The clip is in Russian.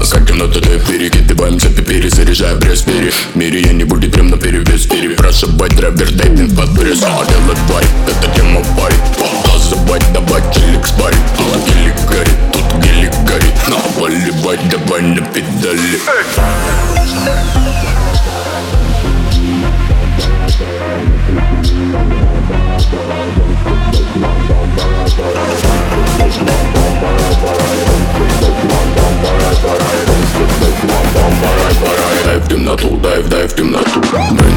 нас Как говно туда перекидываем цепи Перезаряжая пресс пере В мире я не буду прям на перевес Пере. Прошибать драйвер дайпинг под пресс А делать байт, это тема байт Тазывать, давай челик спарит. Тут гелик горит, тут гелик горит. Наваливать давай на педали. Эй! темноту.